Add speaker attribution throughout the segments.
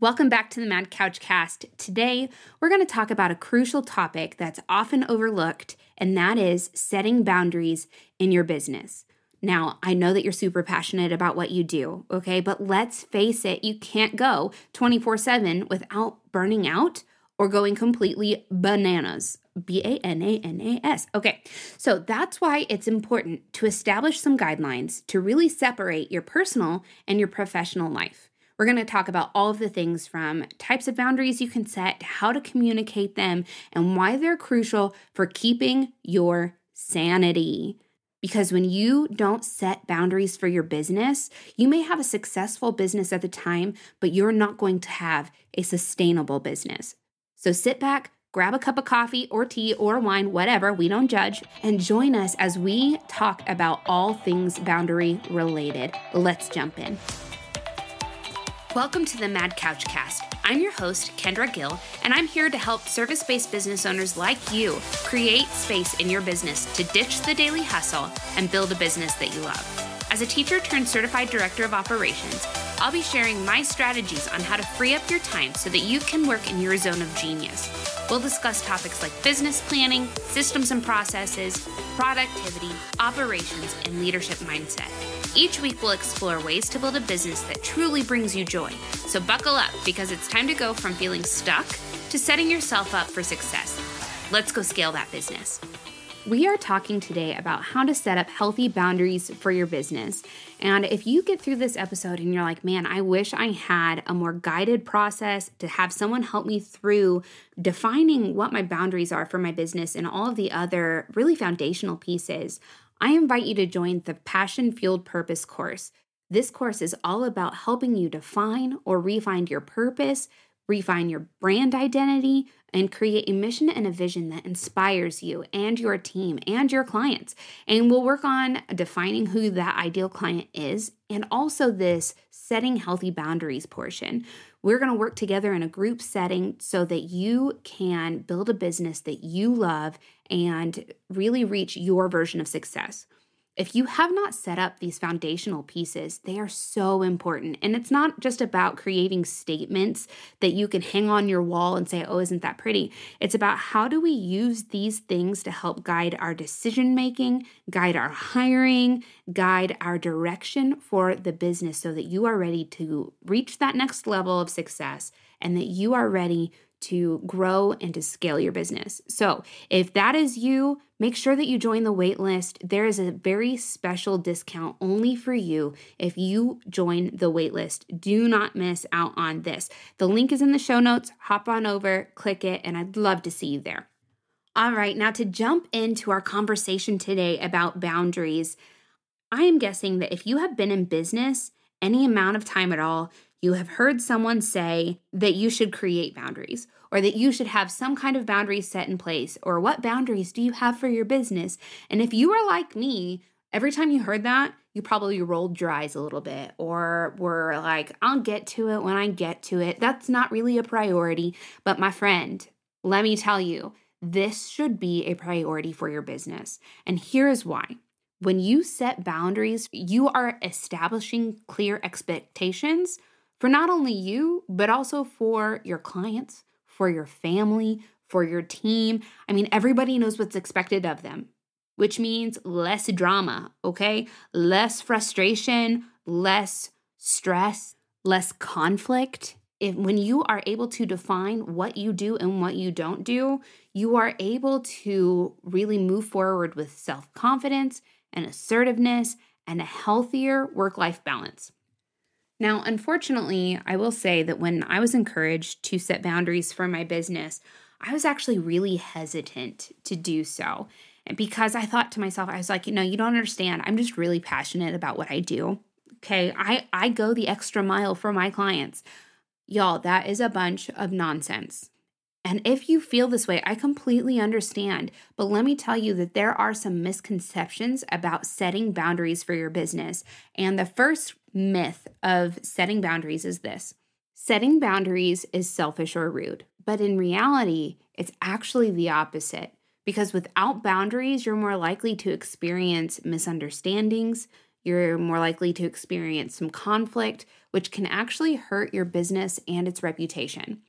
Speaker 1: Welcome back to the Mad Couch Cast. Today, we're going to talk about a crucial topic that's often overlooked, and that is setting boundaries in your business. Now, I know that you're super passionate about what you do, okay? But let's face it, you can't go 24 7 without burning out or going completely bananas. B A N A N A S. Okay, so that's why it's important to establish some guidelines to really separate your personal and your professional life. We're going to talk about all of the things from types of boundaries you can set, how to communicate them, and why they're crucial for keeping your sanity. Because when you don't set boundaries for your business, you may have a successful business at the time, but you're not going to have a sustainable business. So sit back, grab a cup of coffee or tea or wine, whatever, we don't judge, and join us as we talk about all things boundary related. Let's jump in. Welcome to the Mad Couch Cast. I'm your host, Kendra Gill, and I'm here to help service based business owners like you create space in your business to ditch the daily hustle and build a business that you love. As a teacher turned certified director of operations, I'll be sharing my strategies on how to free up your time so that you can work in your zone of genius. We'll discuss topics like business planning, systems and processes, productivity, operations, and leadership mindset. Each week, we'll explore ways to build a business that truly brings you joy. So, buckle up because it's time to go from feeling stuck to setting yourself up for success. Let's go scale that business. We are talking today about how to set up healthy boundaries for your business. And if you get through this episode and you're like, man, I wish I had a more guided process to have someone help me through defining what my boundaries are for my business and all of the other really foundational pieces, I invite you to join the Passion Fueled Purpose course. This course is all about helping you define or refine your purpose, refine your brand identity, and create a mission and a vision that inspires you and your team and your clients. And we'll work on defining who that ideal client is and also this setting healthy boundaries portion. We're going to work together in a group setting so that you can build a business that you love and really reach your version of success. If you have not set up these foundational pieces, they are so important. And it's not just about creating statements that you can hang on your wall and say, oh, isn't that pretty? It's about how do we use these things to help guide our decision making, guide our hiring, guide our direction for the business so that you are ready to reach that next level of success and that you are ready to grow and to scale your business. So, if that is you, make sure that you join the waitlist. There is a very special discount only for you if you join the waitlist. Do not miss out on this. The link is in the show notes. Hop on over, click it, and I'd love to see you there. All right, now to jump into our conversation today about boundaries, I am guessing that if you have been in business any amount of time at all, you have heard someone say that you should create boundaries or that you should have some kind of boundaries set in place or what boundaries do you have for your business? And if you are like me, every time you heard that, you probably rolled your eyes a little bit or were like, I'll get to it when I get to it. That's not really a priority. But my friend, let me tell you, this should be a priority for your business. And here is why. When you set boundaries, you are establishing clear expectations for not only you, but also for your clients, for your family, for your team. I mean, everybody knows what's expected of them, which means less drama, okay? Less frustration, less stress, less conflict. If, when you are able to define what you do and what you don't do, you are able to really move forward with self confidence and assertiveness and a healthier work life balance. Now, unfortunately, I will say that when I was encouraged to set boundaries for my business, I was actually really hesitant to do so. And because I thought to myself, I was like, you know, you don't understand. I'm just really passionate about what I do. Okay. I, I go the extra mile for my clients. Y'all, that is a bunch of nonsense. And if you feel this way, I completely understand. But let me tell you that there are some misconceptions about setting boundaries for your business. And the first myth of setting boundaries is this setting boundaries is selfish or rude. But in reality, it's actually the opposite. Because without boundaries, you're more likely to experience misunderstandings, You're more likely to experience some conflict, which can actually hurt your business and its reputation.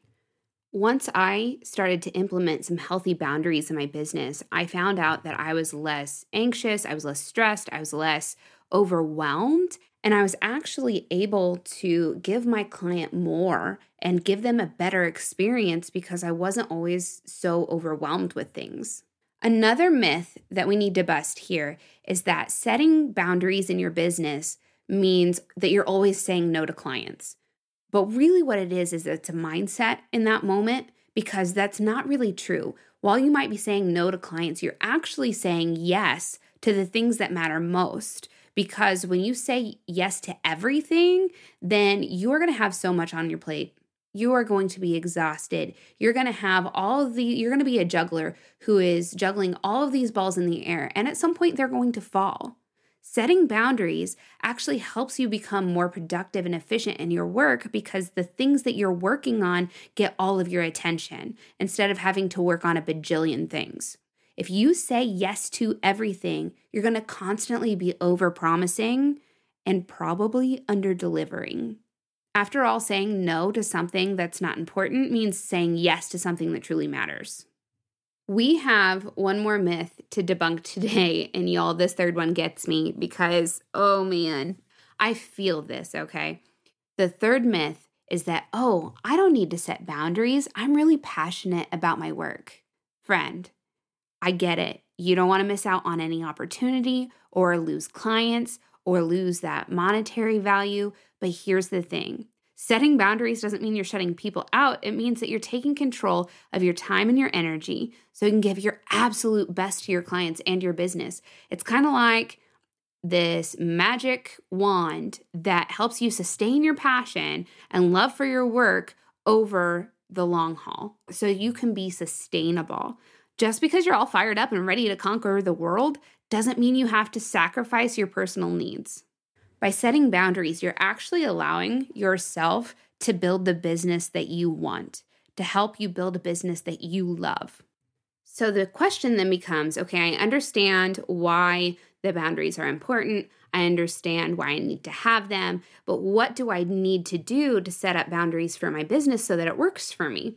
Speaker 1: Once I started to implement some healthy boundaries in my business, I found out that I was less anxious, I was less stressed, I was less overwhelmed, and I was actually able to give my client more and give them a better experience because I wasn't always so overwhelmed with things. Another myth that we need to bust here is that setting boundaries in your business means that you're always saying no to clients. But really, what it is, is it's a mindset in that moment because that's not really true. While you might be saying no to clients, you're actually saying yes to the things that matter most. Because when you say yes to everything, then you are going to have so much on your plate. You are going to be exhausted. You're going to have all of the, you're going to be a juggler who is juggling all of these balls in the air. And at some point, they're going to fall. Setting boundaries actually helps you become more productive and efficient in your work because the things that you're working on get all of your attention instead of having to work on a bajillion things. If you say yes to everything, you're going to constantly be over promising and probably under delivering. After all, saying no to something that's not important means saying yes to something that truly matters. We have one more myth to debunk today, and y'all, this third one gets me because, oh man, I feel this, okay? The third myth is that, oh, I don't need to set boundaries. I'm really passionate about my work. Friend, I get it. You don't want to miss out on any opportunity or lose clients or lose that monetary value. But here's the thing Setting boundaries doesn't mean you're shutting people out. It means that you're taking control of your time and your energy so you can give your absolute best to your clients and your business. It's kind of like this magic wand that helps you sustain your passion and love for your work over the long haul so you can be sustainable. Just because you're all fired up and ready to conquer the world doesn't mean you have to sacrifice your personal needs. By setting boundaries, you're actually allowing yourself to build the business that you want, to help you build a business that you love. So the question then becomes okay, I understand why the boundaries are important. I understand why I need to have them, but what do I need to do to set up boundaries for my business so that it works for me?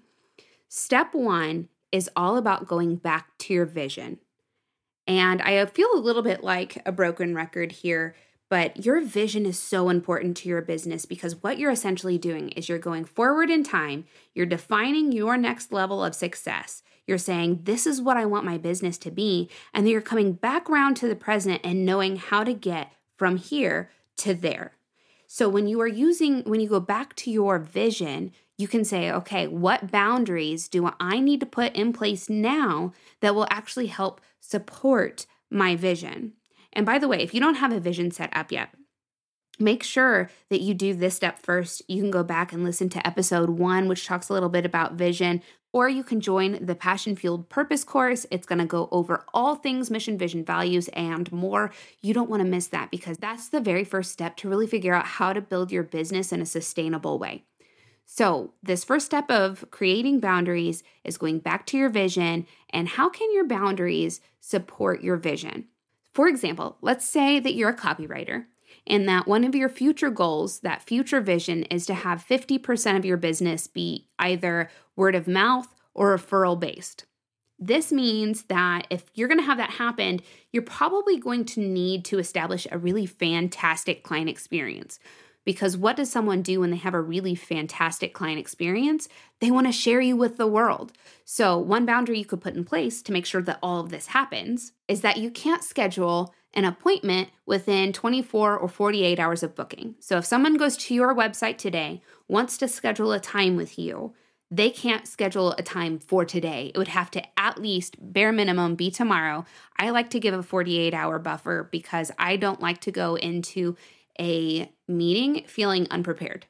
Speaker 1: Step one is all about going back to your vision. And I feel a little bit like a broken record here but your vision is so important to your business because what you're essentially doing is you're going forward in time, you're defining your next level of success. You're saying, This is what I want my business to be. And then you're coming back around to the present and knowing how to get from here to there. So when you are using, when you go back to your vision, you can say, okay, what boundaries do I need to put in place now that will actually help support my vision? And by the way, if you don't have a vision set up yet, make sure that you do this step first. You can go back and listen to episode one, which talks a little bit about vision, or you can join the Passion Fueled Purpose course. It's going to go over all things mission, vision, values, and more. You don't want to miss that because that's the very first step to really figure out how to build your business in a sustainable way. So, this first step of creating boundaries is going back to your vision and how can your boundaries support your vision? For example, let's say that you're a copywriter and that one of your future goals, that future vision, is to have 50% of your business be either word of mouth or referral based. This means that if you're going to have that happen, you're probably going to need to establish a really fantastic client experience. Because what does someone do when they have a really fantastic client experience? They want to share you with the world. So, one boundary you could put in place to make sure that all of this happens is that you can't schedule an appointment within 24 or 48 hours of booking. So, if someone goes to your website today, wants to schedule a time with you, they can't schedule a time for today. It would have to at least, bare minimum, be tomorrow. I like to give a 48 hour buffer because I don't like to go into a meeting feeling unprepared.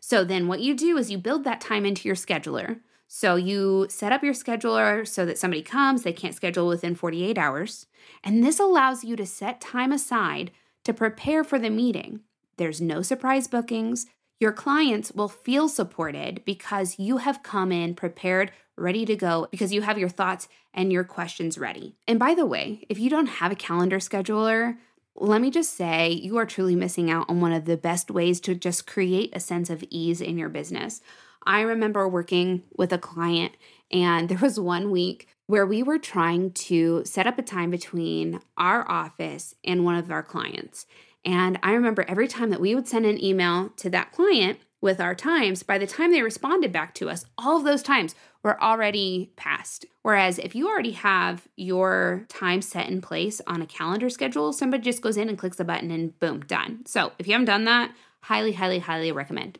Speaker 1: So then what you do is you build that time into your scheduler. So you set up your scheduler so that somebody comes, they can't schedule within 48 hours. And this allows you to set time aside to prepare for the meeting. There's no surprise bookings. Your clients will feel supported because you have come in prepared, ready to go, because you have your thoughts and your questions ready. And by the way, if you don't have a calendar scheduler, let me just say you are truly missing out on one of the best ways to just create a sense of ease in your business. I remember working with a client, and there was one week where we were trying to set up a time between our office and one of our clients. And I remember every time that we would send an email to that client with our times, by the time they responded back to us, all of those times were already passed. Whereas if you already have your time set in place on a calendar schedule, somebody just goes in and clicks a button and boom, done. So if you haven't done that, highly, highly, highly recommend.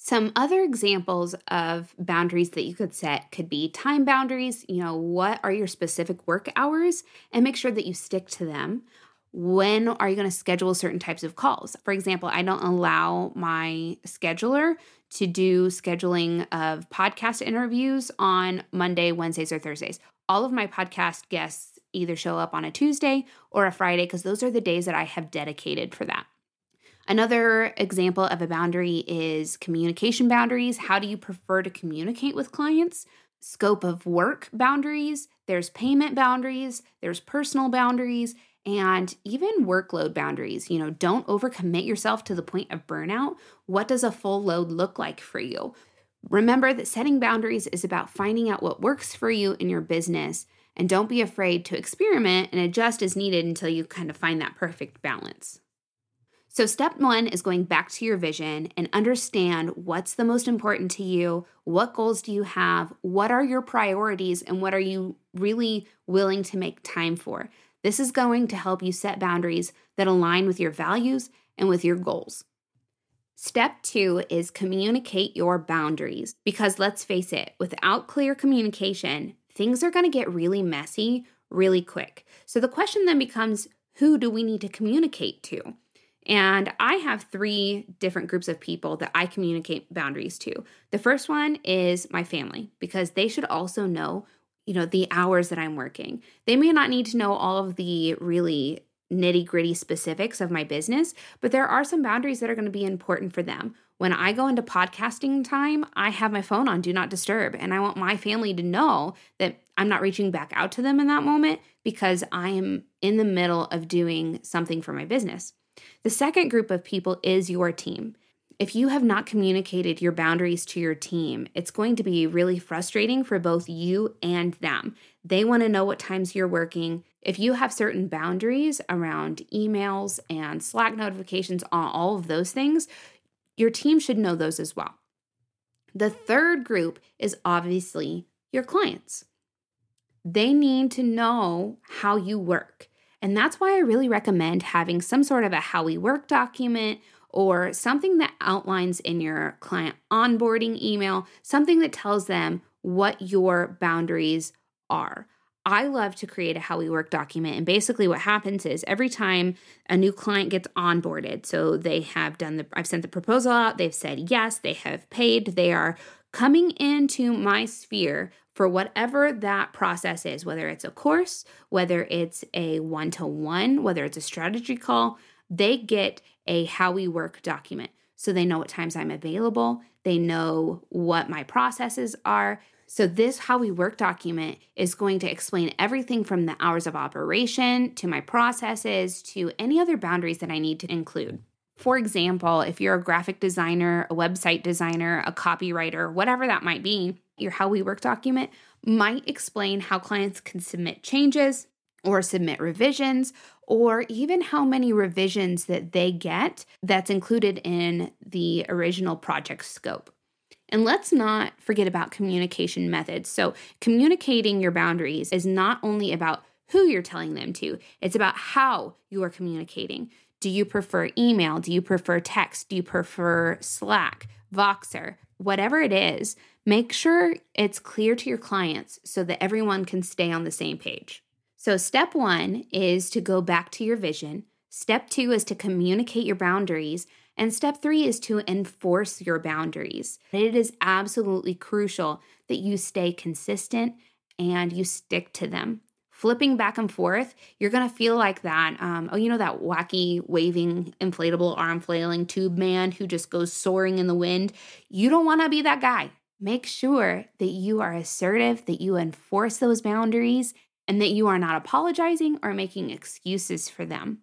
Speaker 1: Some other examples of boundaries that you could set could be time boundaries. You know, what are your specific work hours? And make sure that you stick to them. When are you going to schedule certain types of calls? For example, I don't allow my scheduler to do scheduling of podcast interviews on Monday, Wednesdays, or Thursdays. All of my podcast guests either show up on a Tuesday or a Friday because those are the days that I have dedicated for that. Another example of a boundary is communication boundaries. How do you prefer to communicate with clients? Scope of work boundaries, there's payment boundaries, there's personal boundaries, and even workload boundaries. You know, don't overcommit yourself to the point of burnout. What does a full load look like for you? Remember that setting boundaries is about finding out what works for you in your business, and don't be afraid to experiment and adjust as needed until you kind of find that perfect balance. So, step one is going back to your vision and understand what's the most important to you. What goals do you have? What are your priorities? And what are you really willing to make time for? This is going to help you set boundaries that align with your values and with your goals. Step two is communicate your boundaries because let's face it, without clear communication, things are going to get really messy really quick. So the question then becomes who do we need to communicate to? And I have three different groups of people that I communicate boundaries to. The first one is my family because they should also know, you know, the hours that I'm working. They may not need to know all of the really nitty gritty specifics of my business, but there are some boundaries that are going to be important for them. When I go into podcasting time, I have my phone on do not disturb, and I want my family to know that I'm not reaching back out to them in that moment because I am in the middle of doing something for my business. The second group of people is your team. If you have not communicated your boundaries to your team, it's going to be really frustrating for both you and them. They want to know what times you're working. If you have certain boundaries around emails and Slack notifications, on all of those things, your team should know those as well. The third group is obviously your clients. They need to know how you work. And that's why I really recommend having some sort of a how we work document or something that outlines in your client onboarding email, something that tells them what your boundaries are. I love to create a how we work document. And basically, what happens is every time a new client gets onboarded, so they have done the, I've sent the proposal out, they've said yes, they have paid, they are coming into my sphere for whatever that process is, whether it's a course, whether it's a one to one, whether it's a strategy call, they get a how we work document. So they know what times I'm available, they know what my processes are. So, this how we work document is going to explain everything from the hours of operation to my processes to any other boundaries that I need to include. For example, if you're a graphic designer, a website designer, a copywriter, whatever that might be, your How We Work document might explain how clients can submit changes or submit revisions, or even how many revisions that they get that's included in the original project scope. And let's not forget about communication methods. So, communicating your boundaries is not only about who you're telling them to, it's about how you are communicating. Do you prefer email? Do you prefer text? Do you prefer Slack, Voxer, whatever it is? Make sure it's clear to your clients so that everyone can stay on the same page. So, step one is to go back to your vision. Step two is to communicate your boundaries. And step three is to enforce your boundaries. It is absolutely crucial that you stay consistent and you stick to them flipping back and forth, you're to feel like that. Um, oh, you know, that wacky, waving, inflatable, arm flailing tube man who just goes soaring in the wind. You don't want to be that guy. Make sure that you are assertive, that you enforce those boundaries, and that you are not apologizing or making excuses for them.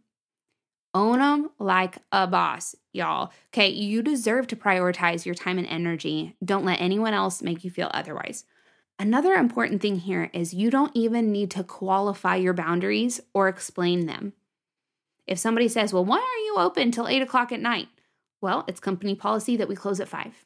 Speaker 1: Own them like a boss, y'all. Okay, you deserve to prioritize your time and energy. Don't let anyone else make you feel otherwise. Another important thing here is you don't even need to qualify your boundaries or explain them. If somebody says, Well, why are you open till eight o'clock at night? Well, it's company policy that we close at five.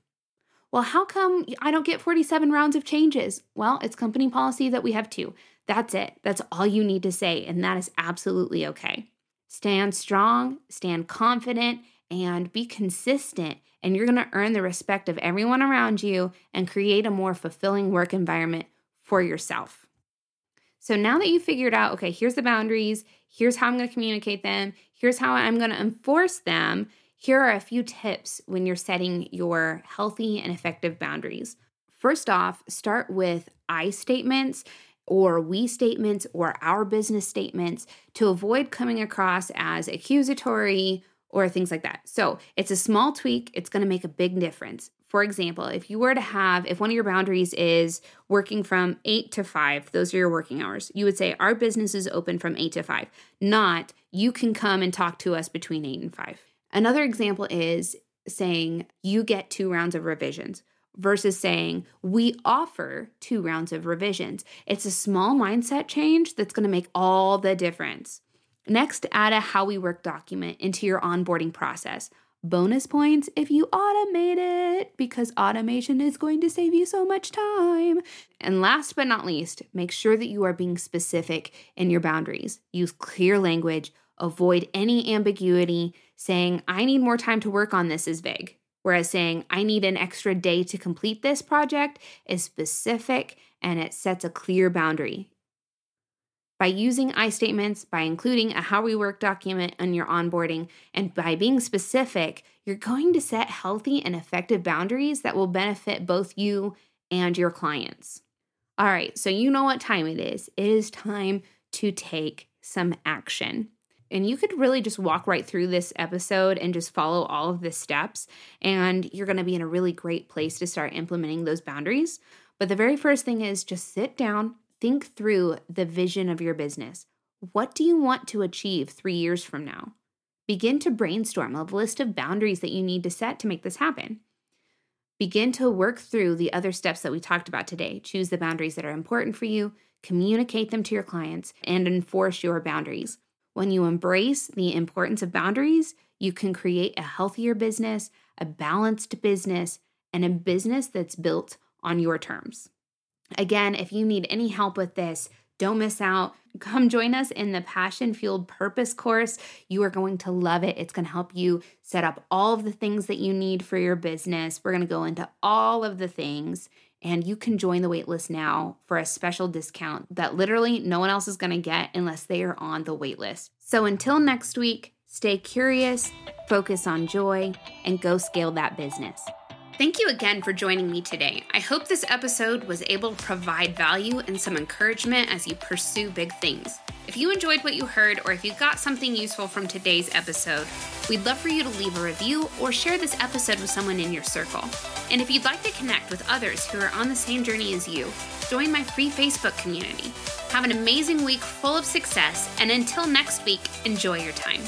Speaker 1: Well, how come I don't get 47 rounds of changes? Well, it's company policy that we have two. That's it. That's all you need to say, and that is absolutely okay. Stand strong, stand confident, and be consistent, and you're going to earn the respect of everyone around you and create a more fulfilling work environment for yourself. So now that you've figured out, okay, here's the boundaries, here's how I'm going to communicate them, here's how I'm going to enforce them, here are a few tips when you're setting your healthy and effective boundaries. First off, start with I statements or we statements or our business statements to avoid coming across as accusatory or things like that. So it's a small tweak, it's to make a big difference. For example, if you were to have, if one of your boundaries is working from eight to five, those are your working hours, you would say, Our business is open from eight to five, not you can come and talk to us between eight and five. Another example is saying you get two rounds of revisions versus saying we offer two rounds of revisions. It's a small mindset change that's going to make all the difference. Next, add a how we work document into your onboarding process. Bonus points if you automate it because automation is going to save you so much time. And last but not least, make sure that you are being specific in your boundaries. Use clear language, avoid any ambiguity. Saying, I need more time to work on this is vague, whereas saying, I need an extra day to complete this project is specific and it sets a clear boundary. By using I statements, by including a how we work document in your onboarding, and by being specific, you're going to set healthy and effective boundaries that will benefit both you and your clients. All right, so you know what time it is. It is time to take some action. And you could really just walk right through this episode and just follow all of the steps, and you're gonna be in a really great place to start implementing those boundaries. But the very first thing is just sit down, think through the vision of your business. What do you want to achieve three years from now? Begin to brainstorm a list of boundaries that you need to set to make this happen. Begin to work through the other steps that we talked about today. Choose the boundaries that are important for you, communicate them to your clients, and enforce your boundaries. When you embrace the importance of boundaries, you can create a healthier business, a balanced business, and a business that's built on your terms. Again, if you need any help with this, don't miss out. Come join us in the Passion Fueled Purpose course. You are going to love it. It's going to help you set up all of the things that you need for your business. We're going to go into all of the things and you can join the waitlist now for a special discount that literally no one else is going to get unless they are on the waitlist. So until next week, stay curious, focus on joy, and go scale that business. Thank you again for joining me today. I hope this episode was able to provide value and some encouragement as you pursue big things. If you enjoyed what you heard or if you got something useful from today's episode, we'd love for you to leave a review or share this episode with someone in your circle. And if you'd like to connect with others who are on the same journey as you, join my free Facebook community. Have an amazing week full of success, and until next week, enjoy your time.